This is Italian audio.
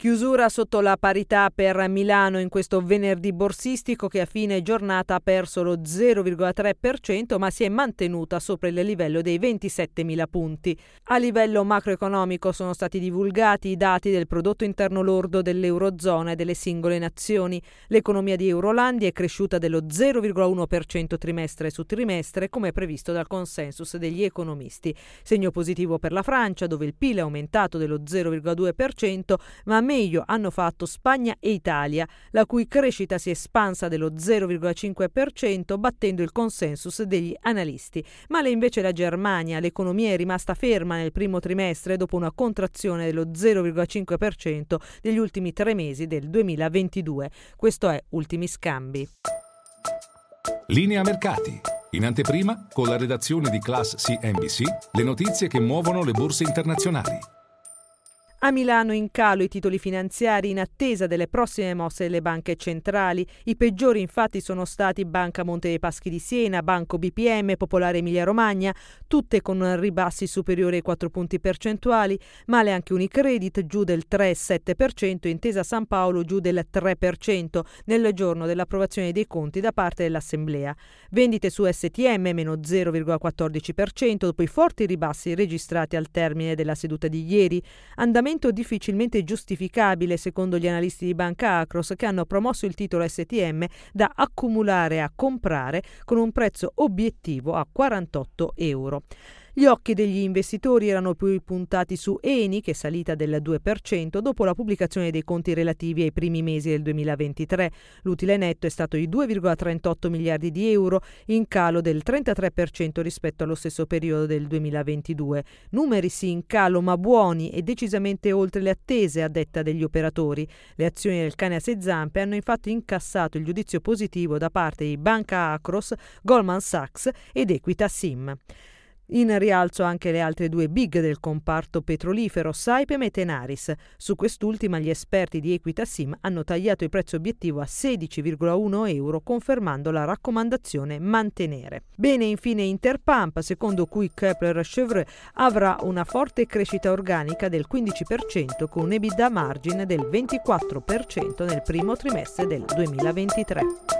Chiusura sotto la parità per Milano in questo venerdì borsistico che a fine giornata ha perso lo 0,3% ma si è mantenuta sopra il livello dei 27.000 punti. A livello macroeconomico sono stati divulgati i dati del prodotto interno lordo dell'Eurozona e delle singole nazioni. L'economia di Eurolandia è cresciuta dello 0,1% trimestre su trimestre come previsto dal consensus degli economisti. Segno positivo per la Francia dove il PIL è aumentato dello 0,2% ma meglio hanno fatto Spagna e Italia, la cui crescita si è espansa dello 0,5% battendo il consensus degli analisti. Male invece la Germania, l'economia è rimasta ferma nel primo trimestre dopo una contrazione dello 0,5% degli ultimi tre mesi del 2022. Questo è Ultimi Scambi. Linea Mercati. In anteprima, con la redazione di Class CNBC, le notizie che muovono le borse internazionali. A Milano in calo i titoli finanziari in attesa delle prossime mosse delle banche centrali. I peggiori infatti sono stati Banca Monte dei Paschi di Siena, Banco BPM, Popolare Emilia Romagna, tutte con ribassi superiori ai 4 punti percentuali, male anche Unicredit giù del 3,7%, Intesa San Paolo giù del 3% nel giorno dell'approvazione dei conti da parte dell'Assemblea. Vendite su STM meno 0,14% dopo i forti ribassi registrati al termine della seduta di ieri. Andamento andamento difficilmente giustificabile secondo gli analisti di Banca Acros che hanno promosso il titolo STM da accumulare a comprare con un prezzo obiettivo a 48 euro. Gli occhi degli investitori erano più puntati su Eni, che è salita del 2% dopo la pubblicazione dei conti relativi ai primi mesi del 2023. L'utile netto è stato di 2,38 miliardi di euro, in calo del 33% rispetto allo stesso periodo del 2022. Numeri sì in calo ma buoni e decisamente oltre le attese a detta degli operatori. Le azioni del cane a sei zampe hanno infatti incassato il giudizio positivo da parte di Banca Acros, Goldman Sachs ed Equita Sim. In rialzo anche le altre due big del comparto petrolifero, Saipem e Tenaris. Su quest'ultima gli esperti di Equita Sim hanno tagliato il prezzo obiettivo a 16,1 euro, confermando la raccomandazione mantenere. Bene infine Interpump, secondo cui Kepler Chevreux avrà una forte crescita organica del 15% con un EBITDA margine del 24% nel primo trimestre del 2023.